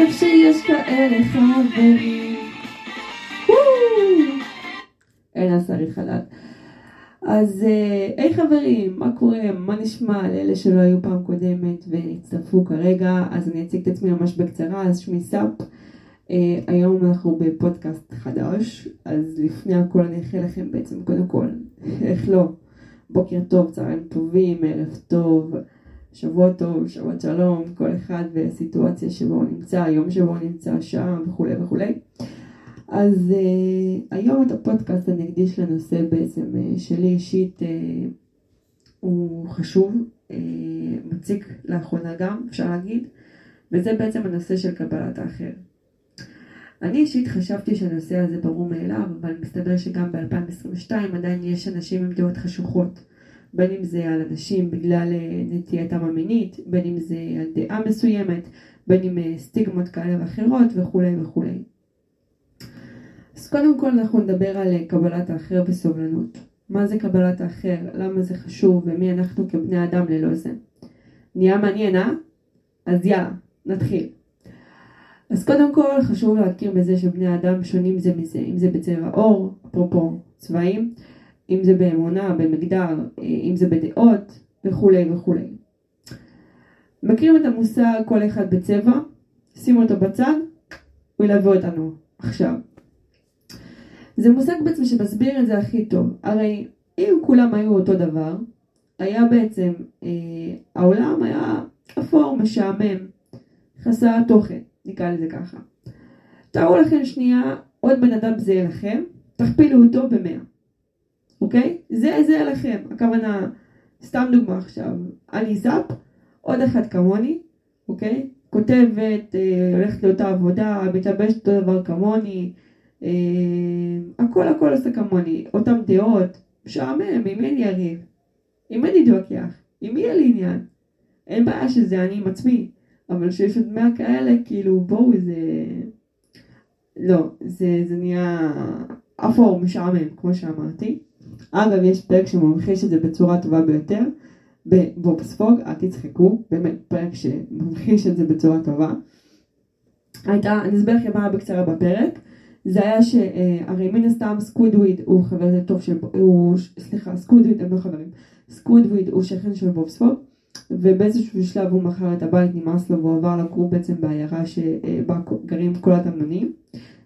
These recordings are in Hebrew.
כיף שיש כאלה חברים. אין הסריך חלל. אז אה, היי חברים, מה קורה? מה נשמע לאלה שלא היו פעם קודמת והצטרפו כרגע? אז אני אציג את עצמי ממש בקצרה, אז שמי סאפ. אה, היום אנחנו בפודקאסט חדש, אז לפני הכל אני אאחל לכם בעצם קודם כל, איך לא, בוקר טוב, צהריים טובים, ערב טוב, שבוע טוב, שבת שלום, כל אחד והסיטואציה שבו הוא נמצא, היום שבו הוא נמצא, שם וכולי וכולי. אז uh, היום את הפודקאסט אני אקדיש לנושא בעצם uh, שלי אישית, uh, הוא חשוב, uh, מציק לאחרונה גם, אפשר להגיד, וזה בעצם הנושא של קבלת האחר. אני אישית חשבתי שהנושא הזה ברור מאליו, אבל מסתבר שגם ב-2022 עדיין יש אנשים עם דעות חשוכות. בין אם זה על אנשים בגלל נטייתם המינית, בין אם זה על דעה מסוימת, בין אם סטיגמות כאלה ואחרות וכולי וכולי. אז קודם כל אנחנו נדבר על קבלת האחר וסובלנות. מה זה קבלת האחר, למה זה חשוב ומי אנחנו כבני אדם ללא זה. נהיה מעניין, אה? אז יאללה, נתחיל. אז קודם כל חשוב להכיר בזה שבני אדם שונים זה מזה, אם זה בצבע עור, אפרופו צבעים, אם זה באמונה, במגדר, אם זה בדעות וכולי וכולי. מכירים את המושג כל אחד בצבע? שימו אותו בצד, הוא ילווה אותנו עכשיו. זה מושג בעצם שמסביר את זה הכי טוב. הרי אם כולם היו אותו דבר, היה בעצם, אה, העולם היה אפור, משעמם, חסר תוכן, נקרא לזה ככה. תארו לכם שנייה עוד בן אדם זהה לכם, תכפילו אותו במאה, אוקיי? זה זהה לכם, הכוונה, סתם דוגמה עכשיו, אני זאפ, עוד אחד כמוני, אוקיי? כותבת, אה, הולכת לאותה עבודה, מתלבשת אותו דבר כמוני, אה, הכל הכל עושה כמוני, אותם דעות, משעמם, עם מי אני אריב? עם מי אני אתווכח? עם מי יהיה לי עניין? אין בעיה שזה אני עם עצמי, אבל שיש עוד מאה כאלה, כאילו בואו זה... לא, זה, זה נהיה אפור, משעמם, כמו שאמרתי. אגב, יש פרק שממחיש את זה בצורה טובה ביותר, בבובספוג, אל תצחקו, באמת פרק שממחיש את זה בצורה טובה. הייתה, אני אסביר לכם מה היה בקצרה בפרק. זה היה שהרי מן הסתם סקווידוויד הוא חבר טוב של, הוא, סליחה, סקווידוויד הם לא חברים, סקווידוויד הוא שכן של בובספוג ובאיזשהו שלב הוא מכר את הבית, נמאס לו והוא עבר לגור בעצם בעיירה שבה גרים כל התמנונים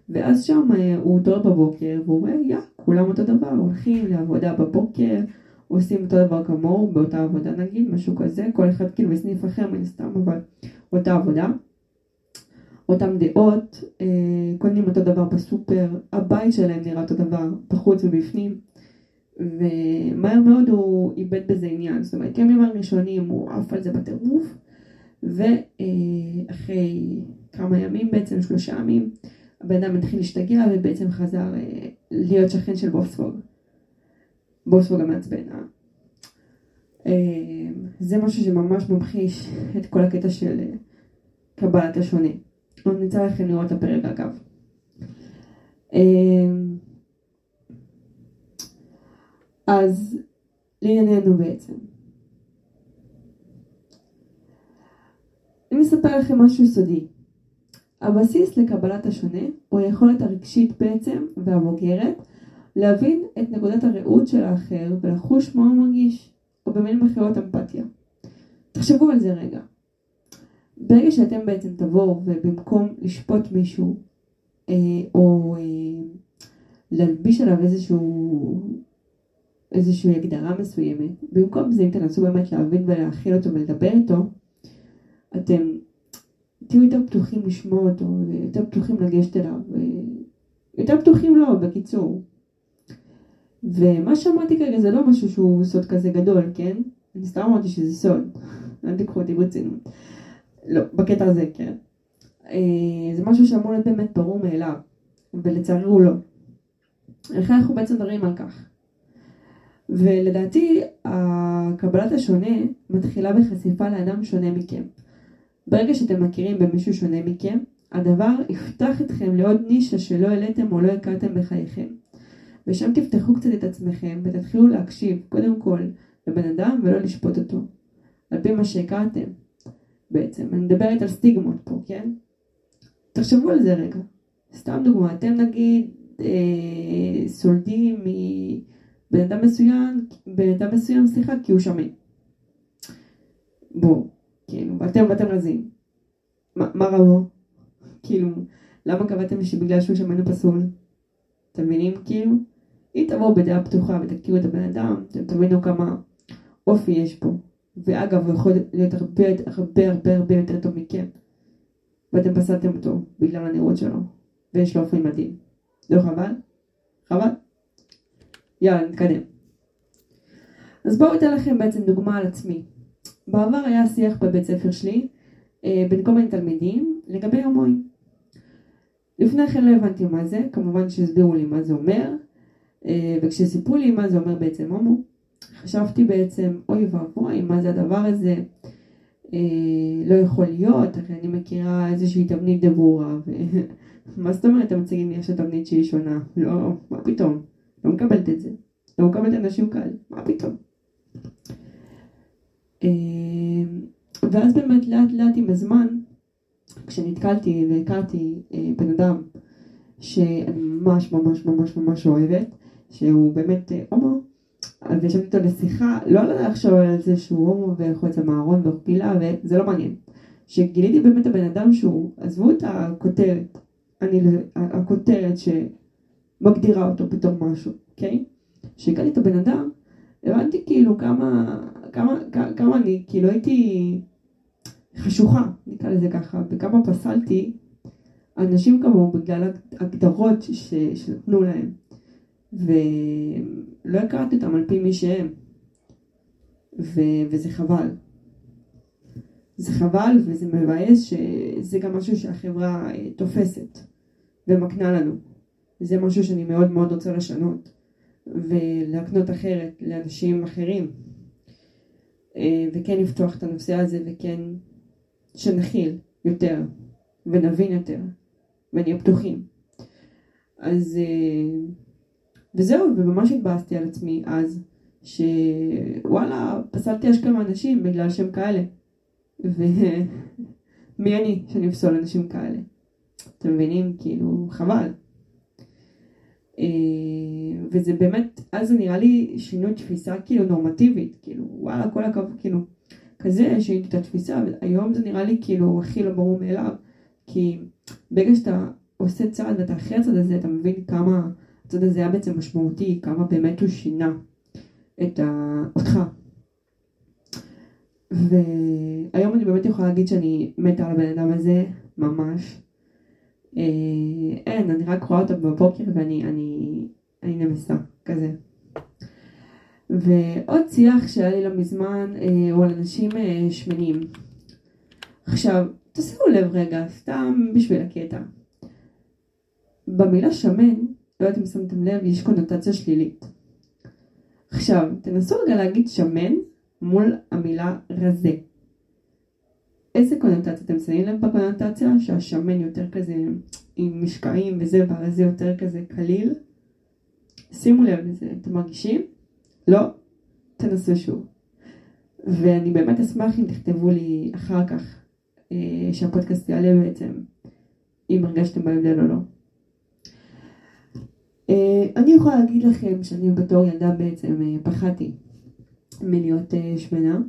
ואז שם אה, הוא דור בבוקר והוא רואה, יא, כולם אותו דבר, הולכים לעבודה בבוקר, עושים אותו דבר כמוהו, באותה עבודה נגיד, משהו כזה, כל אחד כאילו בסניף אחר מן הסתם, אבל אותה עבודה. אותם דעות, אה, קונים אותו דבר בסופר, הבית שלהם נראה אותו דבר, בחוץ ובפנים, ומהר מאוד הוא איבד בזה עניין, זאת אומרת ימים הראשונים הוא עף על זה בטירוף, ואחרי כמה ימים בעצם, שלושה ימים, הבן אדם התחיל להשתגע ובעצם חזר אה, להיות שכן של בוספוג. בוספוג המעצבן, אה? אה? זה משהו שממש ממחיש את כל הקטע של קבלת השונה. ממליצה לכם לראות את הפרק אגב. אמ, אז לענייננו בעצם. אני אספר לכם משהו סודי. הבסיס לקבלת השונה הוא היכולת הרגשית בעצם והבוגרת להבין את נקודת הראות של האחר ולחוש מה הוא מרגיש, או במילים אחרות אמפתיה. תחשבו על זה רגע. ברגע שאתם בעצם תבואו ובמקום לשפוט מישהו אה, או אה, להלביש עליו איזשהו איזושהי הגדרה מסוימת, במקום זה אם תנסו באמת להבין ולהכיל אותו ולדבר איתו, אתם תהיו יותר פתוחים לשמוע אותו, יותר פתוחים לגשת אליו, יותר פתוחים לו, בקיצור. ומה שאמרתי כרגע זה לא משהו שהוא סוד כזה גדול, כן? אני סתם אמרתי שזה סוד, אל תיקחו אותי ברצינות. לא, בקטע הזה, כן. אה, זה משהו שאמור להיות באמת ברור מאליו, ולצערי הוא לא. איך אנחנו בעצם מדברים על כך? ולדעתי, קבלת השונה מתחילה בחשיפה לאדם שונה מכם. ברגע שאתם מכירים במישהו שונה מכם, הדבר יפתח אתכם לעוד נישה שלא העליתם או לא הכרתם בחייכם. ושם תפתחו קצת את עצמכם ותתחילו להקשיב, קודם כל, לבן אדם ולא לשפוט אותו, על פי מה שהכרתם. בעצם. אני מדברת על סטיגמות פה, כן? תחשבו על זה רגע. סתם דוגמא, אתם נגיד אה, סולדים מבן אדם מסוים, בן אדם מסוים, סליחה, כי הוא שמן. בואו, כאילו, ואתם ואתם רזים. מה, מה רבו? כאילו, למה קבעתם שבגלל שהוא שמן פסול? אתם מבינים? כאילו, אם תבואו בדעה פתוחה ותכירו את הבן אדם, אתם תבינו כמה אופי יש פה. ואגב, הוא יכול להיות הרבה הרבה הרבה הרבה יותר טוב מכם. ואתם פסלתם אותו בגלל הנראות שלו, ויש לו אופי מדהים. לא חבל? חבל? יאללה, נתקדם. אז בואו אתן לכם בעצם דוגמה על עצמי. בעבר היה שיח בבית ספר שלי אה, בין כל מיני תלמידים לגבי הומואים. לפני כן לא הבנתי מה זה, כמובן שהסבירו לי מה זה אומר, אה, וכשסיפרו לי מה זה אומר בעצם הומו, חשבתי בעצם, אוי ואבוי, מה זה הדבר הזה? אה, לא יכול להיות, הרי אני מכירה איזושהי תבנית דבורה, ומה זאת אומרת אתם מציגים לי עכשיו תבנית שהיא שונה? לא, מה פתאום? לא מקבלת את זה. לא מקבלת אנשים כאלה, מה פתאום? ואז באמת לאט לאט עם הזמן, כשנתקלתי והכרתי אה, בן אדם שאני ממש ממש ממש ממש אוהבת, שהוא באמת אה, הומו, וישבתי איתו לשיחה, לא על לחשוב על זה שהוא הומו ויכול לצאת מהארון ורפילה, וזה לא מעניין. שגיליתי באמת הבן אדם שהוא, עזבו את הכותרת, אני, הכותרת שמגדירה אותו פתאום משהו, אוקיי? כשהגעתי את הבן אדם, הבנתי כאילו כמה, כמה, כמה אני, כאילו הייתי חשוכה, נקרא לזה ככה, וכמה פסלתי אנשים כמוהו בגלל הגדרות שנתנו להם. ולא הכרתי אותם על פי מי שהם. ו... וזה חבל. זה חבל וזה מבאס שזה גם משהו שהחברה אה, תופסת ומקנה לנו. זה משהו שאני מאוד מאוד רוצה לשנות ולהקנות אחרת לאנשים אחרים אה, וכן לפתוח את הנושא הזה וכן שנכיל יותר ונבין יותר ונהיה פתוחים. אז אה, וזהו, וממש התבאסתי על עצמי אז, שוואלה, פסלתי אשכרה אנשים בגלל שהם כאלה. ומי אני שאני אפסול אנשים כאלה? אתם מבינים? כאילו, חבל. אה, וזה באמת, אז זה נראה לי שינוי תפיסה כאילו נורמטיבית, כאילו, וואלה, כל הכבוד, כאילו, כזה שיניתי את התפיסה, והיום זה נראה לי כאילו הכי לא ברור מאליו, כי ברגע שאתה עושה צעד ואתה אחרי הצעד הזה, אתה מבין כמה הצד הזה היה בעצם משמעותי, כמה באמת הוא שינה את ה... אותך. והיום אני באמת יכולה להגיד שאני מתה על הבן אדם הזה, ממש. אה, אין, אני רק רואה אותו בבוקר ואני אני, אני נמסה, כזה. ועוד שיח שהיה לי לא מזמן אה, הוא על אנשים אה, שמנים. עכשיו, תשימו לב רגע, סתם בשביל הקטע. במילה שמן לא יודעת אם שמתם לב, יש קונוטציה שלילית. עכשיו, תנסו רגע להגיד שמן מול המילה רזה. איזה קונוטציה אתם שמים לב בקונוטציה? שהשמן יותר כזה עם משקעים וזה, והרזה יותר כזה קליל? שימו לב לזה, אתם מרגישים? לא? תנסו שוב. ואני באמת אשמח אם תכתבו לי אחר כך, אה, שהפודקאסט יעלה בעצם, אם הרגשתם בהבדל או לא. אה, אני יכולה להגיד לכם שאני בתור ילדה בעצם אה, פחדתי מלהיות אה, שמנה,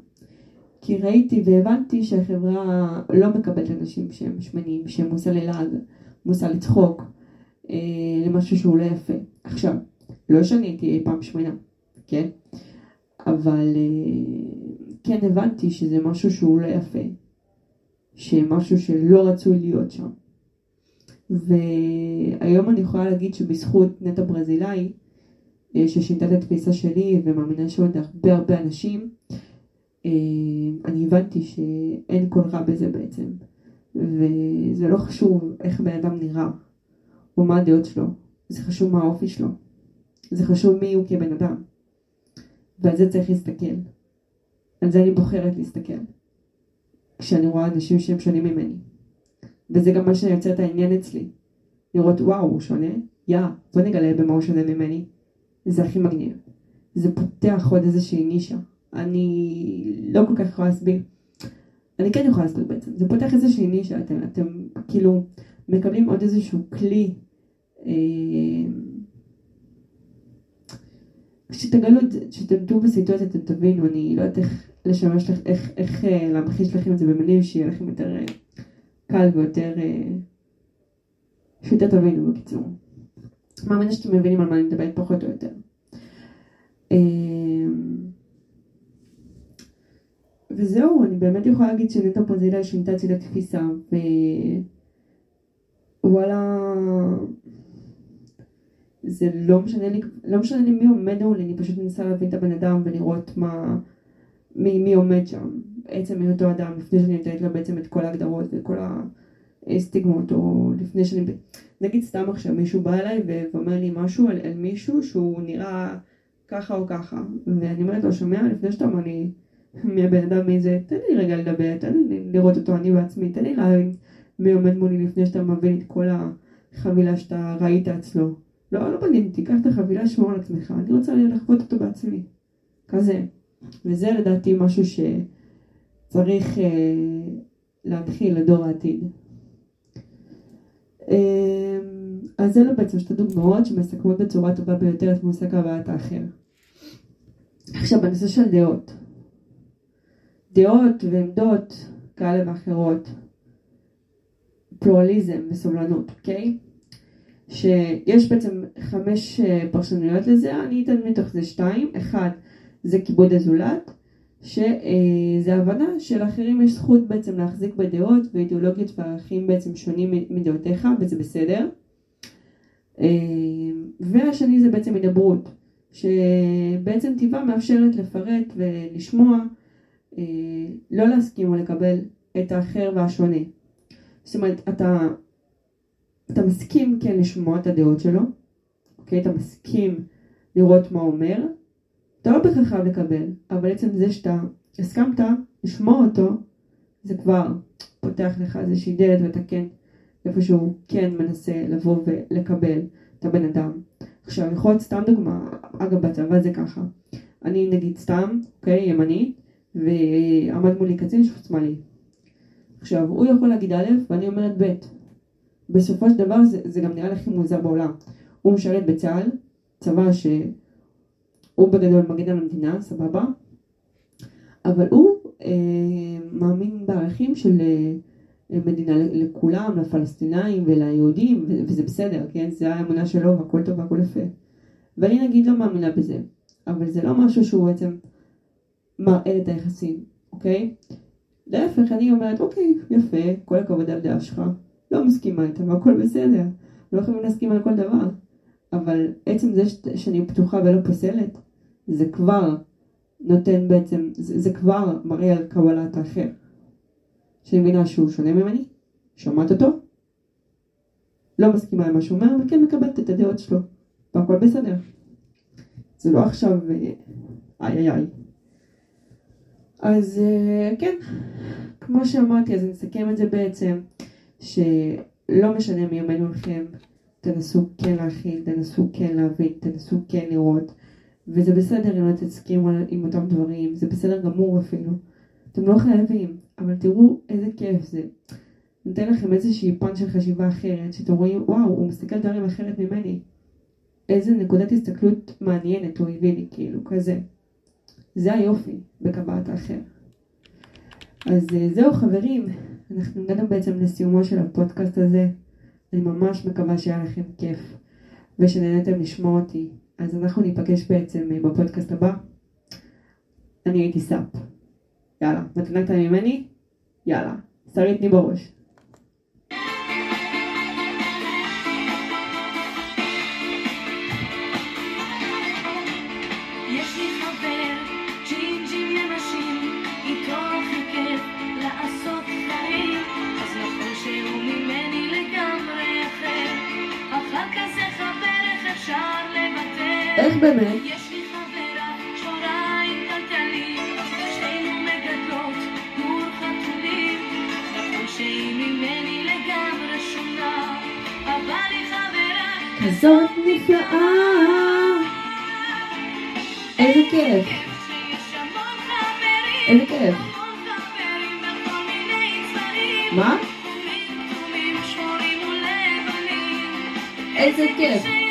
כי ראיתי והבנתי שהחברה לא מקבלת אנשים שהם שמנים, שהם מושא ללעג, מושא לצחוק, למשהו שהוא לא יפה. עכשיו, לא שאני הייתי אי פעם שמנה, כן? אבל כן הבנתי שזה משהו שהוא לא יפה, שמשהו שלא רצוי להיות שם. והיום אני יכולה להגיד שבזכות נטע ברזילאי, אה, ששינתה את התפיסה שלי ומאמינה שעוד הרבה הרבה אנשים, אה, אני הבנתי שאין כל רע בזה בעצם. וזה לא חשוב איך בן אדם נראה, או מה הדעות שלו, זה חשוב מה האופי שלו. זה חשוב מי הוא כבן אדם. ועל זה צריך להסתכל. על זה אני בוחרת להסתכל. כשאני רואה אנשים שהם שונים ממני. וזה גם מה שיוצר את העניין אצלי. לראות וואו הוא שונה, יא, בוא נגלה במה הוא שונה ממני. זה הכי מגניב. זה פותח עוד איזושהי נישה. אני לא כל כך יכולה להסביר. אני כן יכולה להסביר בעצם. זה פותח איזושהי נישה, אתם, אתם כאילו מקבלים עוד איזשהו כלי. אה, כשתגלו, כשאתם תהיו בסיטואציה אתם תבינו, אני לא יודעת איך לשמש לך, איך, איך אה, להמחיש לכם את זה במילים שיהיה לכם יותר אה, קל ויותר, שיותר תבינו בקיצור. מאמינה שאתם מבינים על מה אני מדברת פחות או יותר. וזהו, אני באמת יכולה להגיד שנטע פוזילה שינתה אצלי את ווואלה, זה לא משנה לי, לא משנה לי מי עומד מולי, אני פשוט מנסה להבין את הבן אדם ולראות מה, מי, מי עומד שם, עצם מאותו אדם, לפני שאני נותנת לו בעצם את כל ההגדרות וכל הסטיגמות, או לפני שאני, נגיד סתם עכשיו מישהו בא אליי ואומר לי משהו על, על מישהו שהוא נראה ככה או ככה, ואני אומרת לו, שומע, לפני שאתה אומר לי מי הבן אדם מי זה, תן לי רגע לדבר, תן לי לראות אותו אני בעצמי, תן לי להבין מי עומד מולי לפני שאתה מבין את כל החבילה שאתה ראית אצלו. לא, לא מעניין אותי, קח את החבילה, שמור על עצמך, אני רוצה לחוות אותו בעצמי. כזה. וזה לדעתי משהו שצריך אה, להתחיל לדור העתיד. אה, אז אלו בעצם שתי דוגמאות שמסכמות בצורה טובה ביותר את מושג הבעת האחר. עכשיו בנושא של דעות. דעות ועמדות כאלה ואחרות, פלורליזם וסובלנות, אוקיי? שיש בעצם חמש אה, פרשנויות לזה, אני אתן מתוך זה שתיים, אחד זה כיבוד הזולת, שזה הבנה שלאחרים יש זכות בעצם להחזיק בדעות ואידיאולוגיות וערכים בעצם שונים מדעותיך וזה בסדר. אה, והשני זה בעצם הידברות, שבעצם טבעה מאפשרת לפרט ולשמוע אה, לא להסכים או לקבל את האחר והשונה. זאת אומרת, אתה, אתה מסכים כן לשמוע את הדעות שלו, אוקיי? אתה מסכים לראות מה הוא אומר, אתה לא בכלל חייב לקבל, אבל עצם זה שאתה הסכמת לשמוע אותו, זה כבר פותח לך איזושהי דלת ואתה כן איפשהו כן מנסה לבוא ולקבל את הבן אדם. עכשיו, יכול להיות סתם דוגמה, אגב בצבא זה ככה, אני נגיד סתם, אוקיי, ימנית, ועמד מולי קצין שהוא שמאלי. עכשיו, הוא יכול להגיד א' ואני אומרת ב'. בסופו של דבר זה, זה גם נראה לכי מוזר בעולם. הוא משרת בצה"ל, צבא שהוא בגדול מגן על המדינה, סבבה, אבל הוא אה, מאמין בערכים של אה, מדינה לכולם, לפלסטינאים וליהודים, וזה בסדר, כן? זה האמונה שלו והכל טוב והכל יפה. ואני נגיד לא מאמינה בזה, אבל זה לא משהו שהוא בעצם מראה את היחסים, אוקיי? להפך, אני אומרת, אוקיי, יפה, כל הכבוד על דעה שלך, לא מסכימה איתה, והכל בסדר, לא יכולים להסכים על כל דבר, אבל עצם זה שאני פתוחה ולא פוסלת, זה כבר נותן בעצם, זה, זה כבר מראה על קבלת האחר. שאני מבינה שהוא שונה ממני, שומעת אותו, לא מסכימה עם מה שהוא אומר, אבל כן מקבלת את הדעות שלו, והכל בסדר. זה לא עכשיו אה, איי איי איי. אז אה, כן, כמו שאמרתי, אז אני אסכם את זה בעצם, שלא משנה מי עומד מולכם, תנסו כן להכין, תנסו כן להבין, תנסו כן לראות, וזה בסדר אם לא תסכימו עם אותם דברים, זה בסדר גמור אפילו. אתם לא חייבים, אבל תראו איזה כיף זה. נותן לכם איזושהי פן של חשיבה אחרת, שאתם רואים, וואו, הוא מסתכל דברים אחרת ממני. איזה נקודת הסתכלות מעניינת הוא הביא לי, כאילו, כזה. זה היופי בקבלת האחר. אז אה, זהו חברים, אנחנו הגענו בעצם לסיומו של הפודקאסט הזה. אני ממש מקווה שהיה לכם כיף ושנהנתם לשמוע אותי. אז אנחנו ניפגש בעצם אה, בפודקאסט הבא. אני הייתי סאפ. יאללה, מתנה קטנה ממני? יאללה, שרית תני בראש. היא חברה כזאת נפלאה. איזה כיף. איזה כיף. מה? איזה כיף.